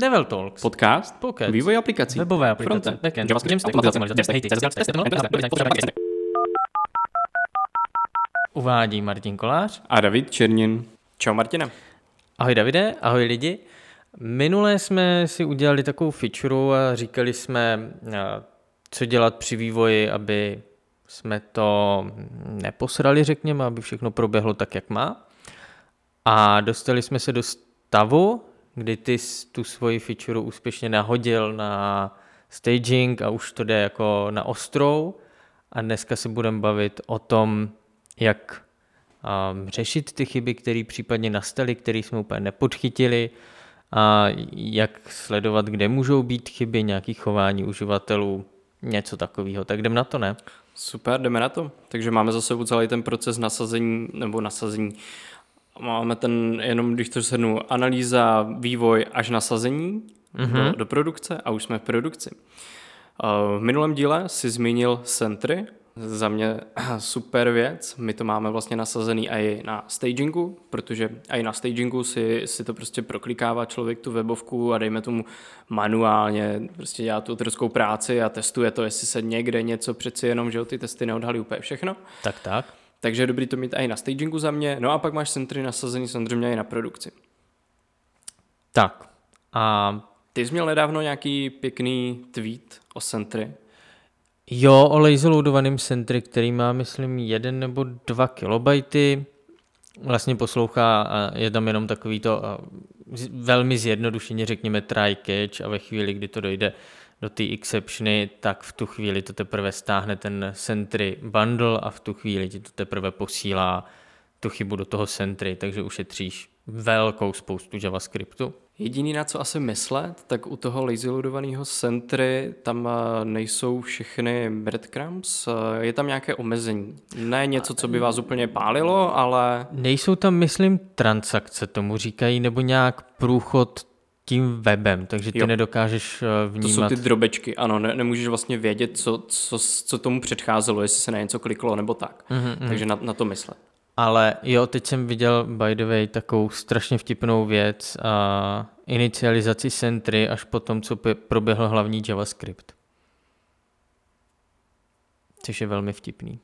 Devel Talks. Podcast. Podcast. Vývoj aplikací. Webové aplikace. Backend. JavaScript. Uvádí Martin Kolář. A David Černin. Čau Martina. Ahoj Davide, ahoj lidi. Minule jsme si udělali takovou feature a říkali jsme, a, co dělat při vývoji, aby jsme to neposrali, řekněme, aby všechno proběhlo tak, jak má. A dostali jsme se do stavu, kdy ty tu svoji feature úspěšně nahodil na staging a už to jde jako na ostrou. A dneska se budeme bavit o tom, jak um, řešit ty chyby, které případně nastaly, které jsme úplně nepodchytili, a jak sledovat, kde můžou být chyby, nějaký chování uživatelů, něco takového. Tak jdem na to, ne? Super, jdeme na to. Takže máme za sebou celý ten proces nasazení, nebo nasazení. Máme ten, jenom když to shrnu, analýza, vývoj až nasazení mm-hmm. do, do produkce a už jsme v produkci. V minulém díle si zmínil centry, za mě super věc. My to máme vlastně nasazený i na stagingu, protože i na stagingu si, si to prostě proklikává člověk tu webovku a dejme tomu manuálně prostě dělá tu autorskou práci a testuje to, jestli se někde něco přeci jenom, že ty testy neodhalí úplně všechno. Tak, tak. Takže je dobrý to mít i na stagingu za mě. No a pak máš centry nasazený samozřejmě i na produkci. Tak. A ty jsi měl nedávno nějaký pěkný tweet o centry. Jo, o laserloadovaném centry, který má, myslím, jeden nebo dva kilobajty. Vlastně poslouchá a je tam jenom takový to velmi zjednodušeně, řekněme, try catch a ve chvíli, kdy to dojde do té exceptiony, tak v tu chvíli to teprve stáhne ten Sentry bundle a v tu chvíli ti to teprve posílá tu chybu do toho Sentry, takže ušetříš velkou spoustu JavaScriptu. Jediný na co asi myslet, tak u toho lazy loadovaného Sentry tam eh, nejsou všechny breadcrumbs, eh, je tam nějaké omezení. Ne něco, co by vás úplně pálilo, ale... Nejsou tam, myslím, transakce, tomu říkají, nebo nějak průchod tím webem, takže ty jo. nedokážeš vnímat. To jsou ty drobečky, ano, ne, nemůžeš vlastně vědět, co, co, co tomu předcházelo, jestli se na něco kliklo nebo tak. Mm-hmm. Takže na, na to myslet. Ale jo, teď jsem viděl, by the way, takovou strašně vtipnou věc a inicializaci Sentry až po tom, co proběhl hlavní JavaScript. Což je velmi vtipný.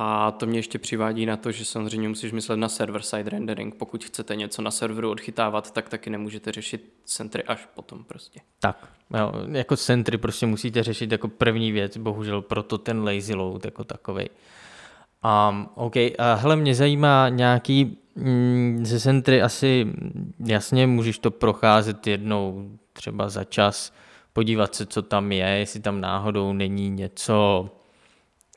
A to mě ještě přivádí na to, že samozřejmě musíš myslet na server-side rendering. Pokud chcete něco na serveru odchytávat, tak taky nemůžete řešit centry až potom prostě. Tak, jo, jako centry prostě musíte řešit jako první věc, bohužel proto ten lazy load jako takovej. Um, OK, uh, hele, mě zajímá nějaký mm, ze centry asi jasně, můžeš to procházet jednou třeba za čas, podívat se, co tam je, jestli tam náhodou není něco,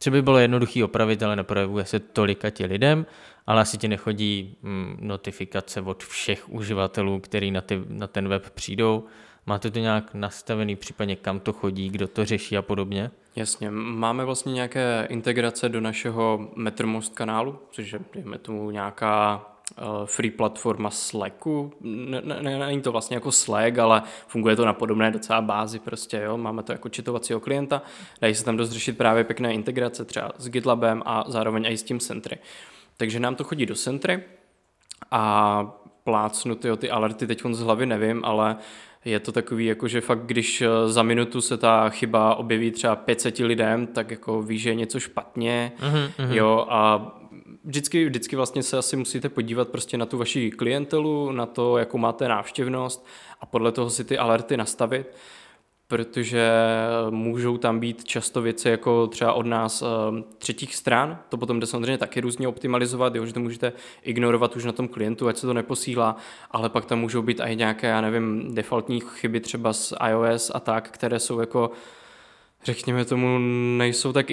co by bylo jednoduchý opravit, ale neprojevuje se tolika ti lidem, ale asi ti nechodí mm, notifikace od všech uživatelů, který na, ty, na ten web přijdou. Máte to nějak nastavený, případně kam to chodí, kdo to řeší a podobně? Jasně, máme vlastně nějaké integrace do našeho Mattermost kanálu, což je, dejme tomu, nějaká free platforma Slacku. Není ne, ne, to vlastně jako Slack, ale funguje to na podobné docela bázi prostě, jo. Máme to jako čitovacího klienta, dají se tam dost řešit právě pěkné integrace třeba s GitLabem a zároveň i s tím Sentry. Takže nám to chodí do Sentry a plácnu ty, ty alerty teď z hlavy nevím, ale je to takový, jako že fakt, když eh, za minutu se ta chyba objeví třeba 500 lidem, tak jako ví, že je něco špatně, mm-hmm. jo, a vždycky, vždycky vlastně se asi musíte podívat prostě na tu vaši klientelu, na to, jakou máte návštěvnost a podle toho si ty alerty nastavit protože můžou tam být často věci jako třeba od nás ehm, třetích stran, to potom jde samozřejmě taky různě optimalizovat, jo, že to můžete ignorovat už na tom klientu, ať se to neposílá, ale pak tam můžou být i nějaké, já nevím, defaultní chyby třeba z iOS a tak, které jsou jako řekněme tomu, nejsou tak,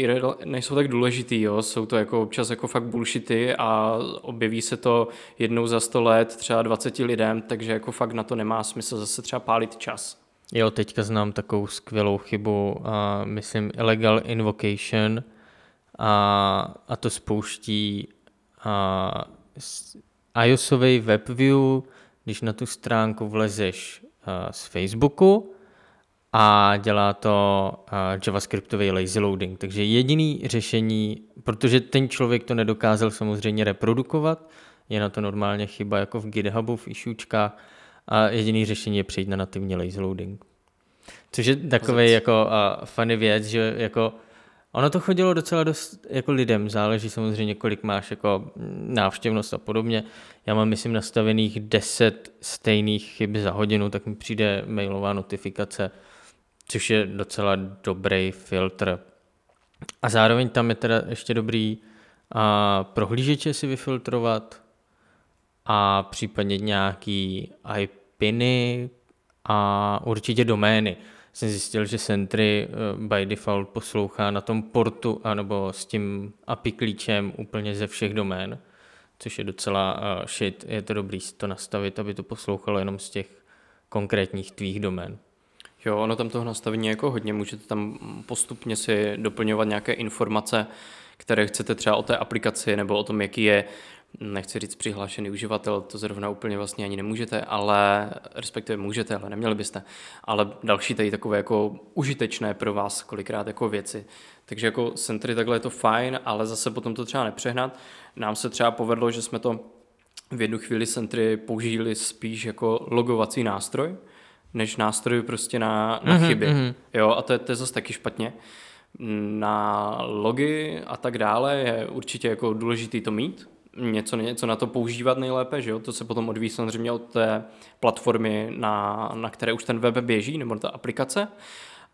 nejsou tak důležitý, jo? jsou to jako občas jako fakt bullshity a objeví se to jednou za sto let třeba 20 lidem, takže jako fakt na to nemá smysl zase třeba pálit čas. Jo, teďka znám takovou skvělou chybu, a myslím illegal invocation a, a to spouští a, iOSový WebView, když na tu stránku vlezeš a, z Facebooku a dělá to a, JavaScriptový lazy loading. Takže jediný řešení, protože ten člověk to nedokázal samozřejmě reprodukovat, je na to normálně chyba jako v GitHubu, v issuečkách, a jediný řešení je přejít na nativní lazy loading. Což je takový jako uh, funny věc, že jako ono to chodilo docela dost jako lidem, záleží samozřejmě, kolik máš jako návštěvnost a podobně. Já mám, myslím, nastavených 10 stejných chyb za hodinu, tak mi přijde mailová notifikace, což je docela dobrý filtr. A zároveň tam je teda ještě dobrý a prohlížeče si vyfiltrovat a případně nějaký IPiny a určitě domény. Jsem zjistil, že Sentry eh, by default poslouchá na tom portu anebo s tím API klíčem úplně ze všech domén, což je docela uh, shit. Je to dobrý to nastavit, aby to poslouchalo jenom z těch konkrétních tvých domén. Jo, ono tam toho nastavení jako hodně, můžete tam postupně si doplňovat nějaké informace, které chcete třeba o té aplikaci nebo o tom, jaký je, nechci říct přihlášený uživatel, to zrovna úplně vlastně ani nemůžete, ale respektive můžete, ale neměli byste. Ale další tady takové jako užitečné pro vás kolikrát jako věci. Takže jako Sentry takhle je to fajn, ale zase potom to třeba nepřehnat. Nám se třeba povedlo, že jsme to v jednu chvíli Sentry použili spíš jako logovací nástroj, než nástroj prostě na, na mm-hmm, chyby. Mm-hmm. Jo, a to je, to je zase taky špatně. Na logy a tak dále je určitě jako důležitý to mít, něco, něco na to používat nejlépe, že jo? to se potom odvíjí samozřejmě od té platformy, na, na které už ten web běží, nebo ta aplikace,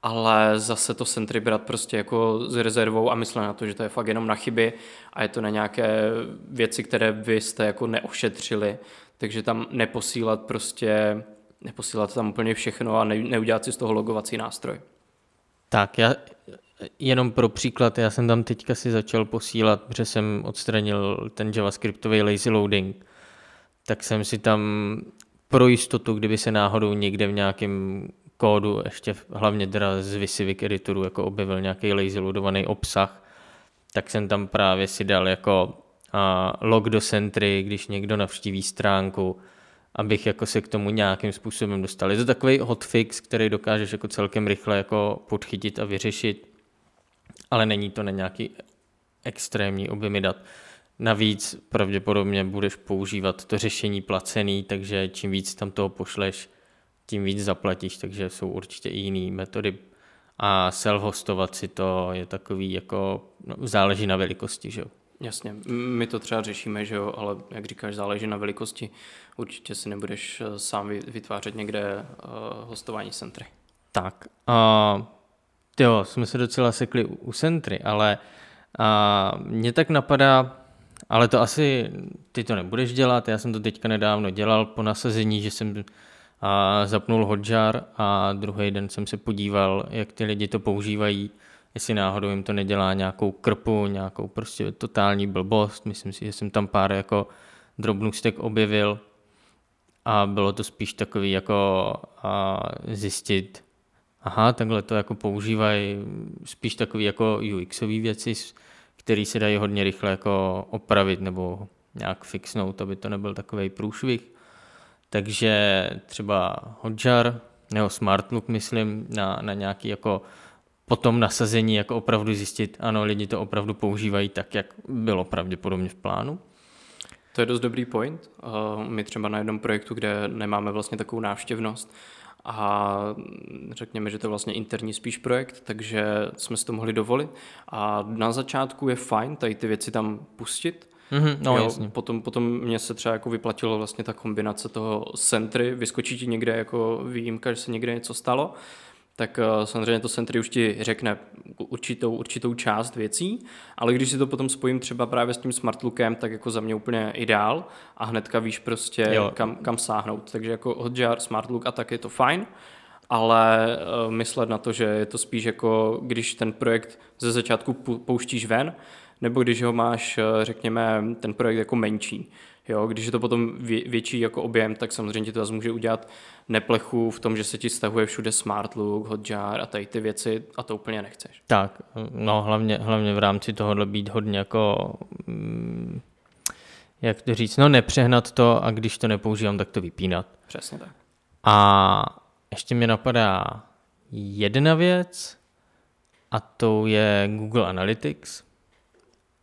ale zase to Sentry brát prostě jako s rezervou a myslet na to, že to je fakt jenom na chyby a je to na nějaké věci, které vy jste jako neošetřili, takže tam neposílat prostě neposílat tam úplně všechno a ne, neudělat si z toho logovací nástroj. Tak, já jenom pro příklad, já jsem tam teďka si začal posílat, protože jsem odstranil ten javascriptový lazy loading, tak jsem si tam pro jistotu, kdyby se náhodou někde v nějakém kódu, ještě hlavně teda z Visivik editoru, jako objevil nějaký lazy loadovaný obsah, tak jsem tam právě si dal jako log do Sentry, když někdo navštíví stránku, abych jako se k tomu nějakým způsobem dostal. Je to takový hotfix, který dokážeš jako celkem rychle jako podchytit a vyřešit, ale není to na nějaký extrémní objemy dat. Navíc pravděpodobně budeš používat to řešení placený, takže čím víc tam toho pošleš, tím víc zaplatíš, takže jsou určitě i jiné metody. A self-hostovat si to je takový jako, no, záleží na velikosti, že jo. Jasně, my to třeba řešíme, že jo, ale jak říkáš, záleží na velikosti. Určitě si nebudeš eh, sám vytvářet někde uh, hostování centry. Tak, uh, jo, jsme se docela sekli u, u centry, ale uh, mě tak napadá, ale to asi ty to nebudeš dělat, já jsem to teďka nedávno dělal po nasazení, že jsem uh, zapnul Hotjar a druhý den jsem se podíval, jak ty lidi to používají jestli náhodou jim to nedělá nějakou krpu, nějakou prostě totální blbost. Myslím si, že jsem tam pár jako drobnůstek objevil a bylo to spíš takový jako a zjistit, aha, takhle to jako používají spíš takový jako UXové věci, které se dají hodně rychle jako opravit nebo nějak fixnout, aby to nebyl takový průšvih. Takže třeba Hotjar nebo Smartlook, myslím, na, na nějaký jako po tom nasazení jako opravdu zjistit, ano, lidi to opravdu používají tak, jak bylo pravděpodobně v plánu. To je dost dobrý point. My třeba na jednom projektu, kde nemáme vlastně takovou návštěvnost a řekněme, že to je vlastně interní spíš projekt, takže jsme si to mohli dovolit. A na začátku je fajn tady ty věci tam pustit, Mm-hmm, no, jo, jasně. Potom, potom mě se třeba jako vyplatilo vlastně ta kombinace toho centry, vyskočí ti někde jako výjimka, že se někde něco stalo tak uh, samozřejmě to Sentry už ti řekne určitou, určitou část věcí, ale když si to potom spojím třeba právě s tím smart lookem, tak jako za mě úplně ideál a hnedka víš prostě kam, kam sáhnout. Takže jako Hotjar, smart look a tak je to fajn, ale uh, myslet na to, že je to spíš jako když ten projekt ze začátku pouštíš ven, nebo když ho máš, uh, řekněme, ten projekt jako menší. Jo, když je to potom vě, větší jako objem, tak samozřejmě ti to zase může udělat neplechu v tom, že se ti stahuje všude smart look, hotjar a tady ty věci a to úplně nechceš. Tak, no hlavně, hlavně v rámci tohohle být hodně jako, mm, jak to říct, no nepřehnat to a když to nepoužívám, tak to vypínat. Přesně tak. A ještě mi napadá jedna věc a to je Google Analytics.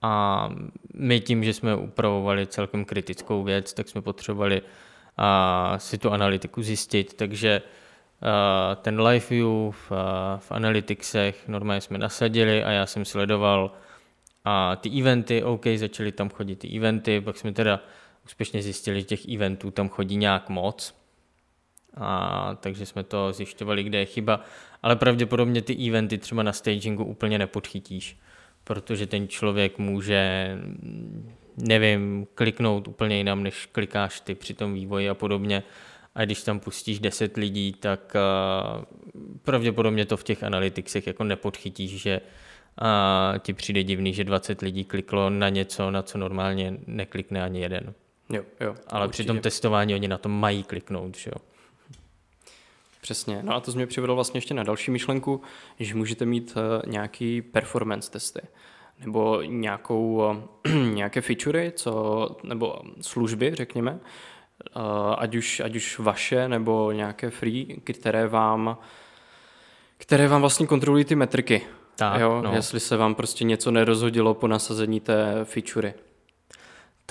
A my tím, že jsme upravovali celkem kritickou věc, tak jsme potřebovali a si tu analytiku zjistit, takže ten live view v, v analyticsech normálně jsme nasadili a já jsem sledoval a ty eventy, OK, začaly tam chodit ty eventy, pak jsme teda úspěšně zjistili, že těch eventů tam chodí nějak moc, a takže jsme to zjišťovali, kde je chyba, ale pravděpodobně ty eventy třeba na stagingu úplně nepodchytíš, protože ten člověk může, nevím, kliknout úplně jinam, než klikáš ty při tom vývoji a podobně. A když tam pustíš 10 lidí, tak uh, pravděpodobně to v těch analyticsech jako nepodchytíš, že uh, ti přijde divný, že 20 lidí kliklo na něco, na co normálně neklikne ani jeden. Jo, jo, Ale určitě. při tom testování oni na to mají kliknout, že jo. Přesně. No a to mě přivedlo vlastně ještě na další myšlenku, že můžete mít uh, nějaký performance testy nebo nějakou, uh, nějaké featurey, co, nebo služby, řekněme, uh, ať, už, ať už vaše nebo nějaké free, které vám, které vám vlastně kontrolují ty metriky. Tak, jo? No. Jestli se vám prostě něco nerozhodilo po nasazení té featurey.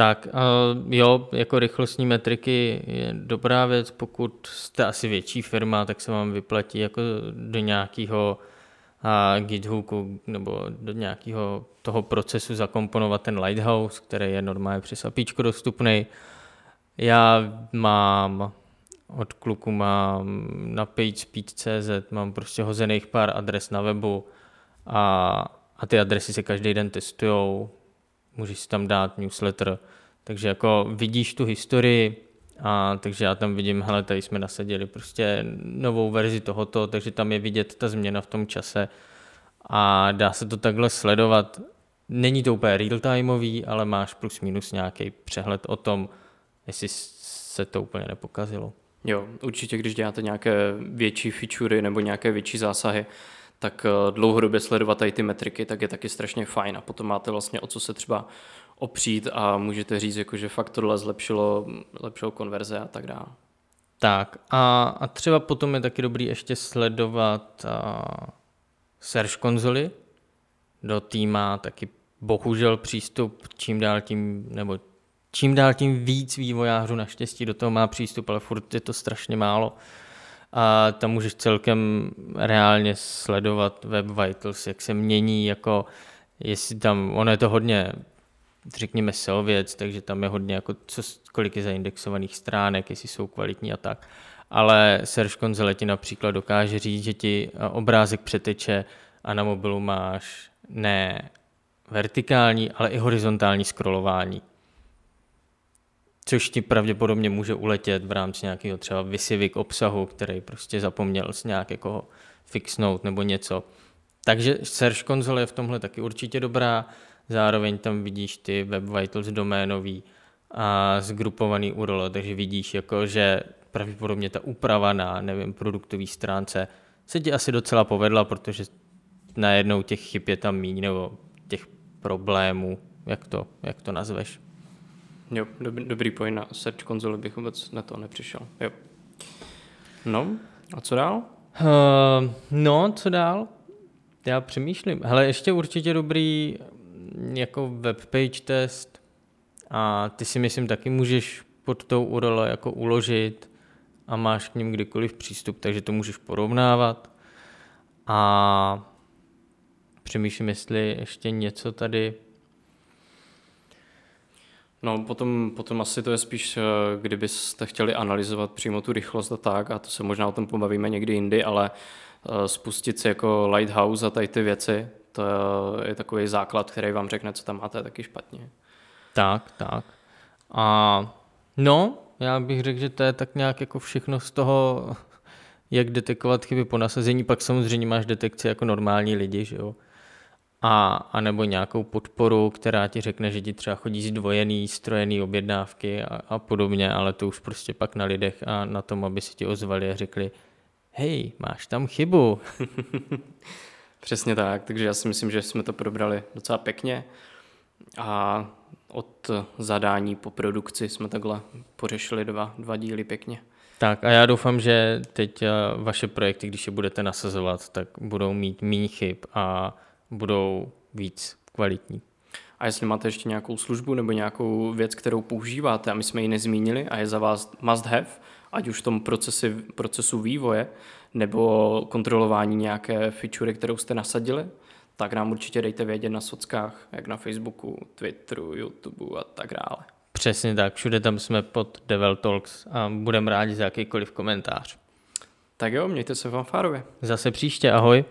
Tak jo, jako rychlostní metriky je dobrá věc, pokud jste asi větší firma, tak se vám vyplatí jako do nějakého GitHooku nebo do nějakého toho procesu zakomponovat ten Lighthouse, který je normálně přes APIčko dostupný. Já mám od kluku mám na PageSpeed.cz, mám prostě hozených pár adres na webu a, a ty adresy se každý den testujou, můžeš si tam dát newsletter, takže jako vidíš tu historii, a takže já tam vidím, hele, tady jsme nasadili prostě novou verzi tohoto, takže tam je vidět ta změna v tom čase a dá se to takhle sledovat. Není to úplně real-timeový, ale máš plus minus nějaký přehled o tom, jestli se to úplně nepokazilo. Jo, určitě, když děláte nějaké větší featurey nebo nějaké větší zásahy, tak eh, dlouhodobě sledovat tady ty metriky, tak je taky strašně fajn a potom máte vlastně o co se třeba opřít a můžete říct, jako, že fakt tohle zlepšilo, zlepšilo konverze a tak dále. Tak a, a třeba potom je taky dobrý ještě sledovat a, Search konzoli. Do týma taky bohužel přístup čím dál tím, nebo čím dál tím víc vývojářů naštěstí do toho má přístup, ale furt je to strašně málo a tam můžeš celkem reálně sledovat Web Vitals, jak se mění, jako jestli tam, ono je to hodně, řekněme SEO věc, takže tam je hodně, jako co, kolik je zaindexovaných stránek, jestli jsou kvalitní a tak. Ale Search Console ti například dokáže říct, že ti obrázek přeteče a na mobilu máš ne vertikální, ale i horizontální scrollování což ti pravděpodobně může uletět v rámci nějakého třeba vysivik obsahu, který prostě zapomněl s nějak jako fixnout nebo něco. Takže Search Console je v tomhle taky určitě dobrá, zároveň tam vidíš ty Web Vitals doménový a zgrupovaný URL, takže vidíš, jako, že pravděpodobně ta úprava na, nevím, produktové stránce se ti asi docela povedla, protože najednou těch chyb je tam míň, nebo těch problémů, jak to, jak to nazveš. Jo, dobrý, dobrý point na search konzoli bych vůbec na to nepřišel. Jo. No, a co dál? Uh, no, co dál? Já přemýšlím. Hele, ještě určitě dobrý jako webpage test a ty si myslím taky můžeš pod tou URL jako uložit a máš k ním kdykoliv přístup, takže to můžeš porovnávat. A přemýšlím, jestli ještě něco tady No, potom, potom asi to je spíš, eh, kdybyste chtěli analyzovat přímo tu rychlost a tak, a to se možná o tom pobavíme někdy jindy, ale eh, spustit si jako Lighthouse a tady ty věci, to je takový základ, který vám řekne, co tam máte taky špatně. Tak, tak. A no, já bych řekl, že to je tak nějak jako všechno z toho, jak detekovat chyby po nasazení, pak samozřejmě máš detekci jako normální lidi, že jo a, a nebo nějakou podporu, která ti řekne, že ti třeba chodí zdvojený, strojený objednávky a, a podobně, ale to už prostě pak na lidech a na tom, aby si ti ozvali a řekli, hej, máš tam chybu. Přesně tak, takže já si myslím, že jsme to probrali docela pěkně a od zadání po produkci jsme takhle pořešili dva, dva díly pěkně. Tak a já doufám, že teď eh, vaše projekty, když je budete nasazovat, tak budou mít méně chyb a budou víc kvalitní. A jestli máte ještě nějakou službu nebo nějakou věc, kterou používáte a my jsme ji nezmínili a je za vás must have, ať už v tom procesi, procesu vývoje nebo kontrolování nějaké feature, kterou jste nasadili, tak nám určitě dejte vědět na sockách, jak na Facebooku, Twitteru, YouTubeu a tak dále. Přesně tak, všude tam jsme pod Devel Talks a budeme rádi za jakýkoliv komentář. Tak jo, mějte se fanfárově. Zase příště, ahoj.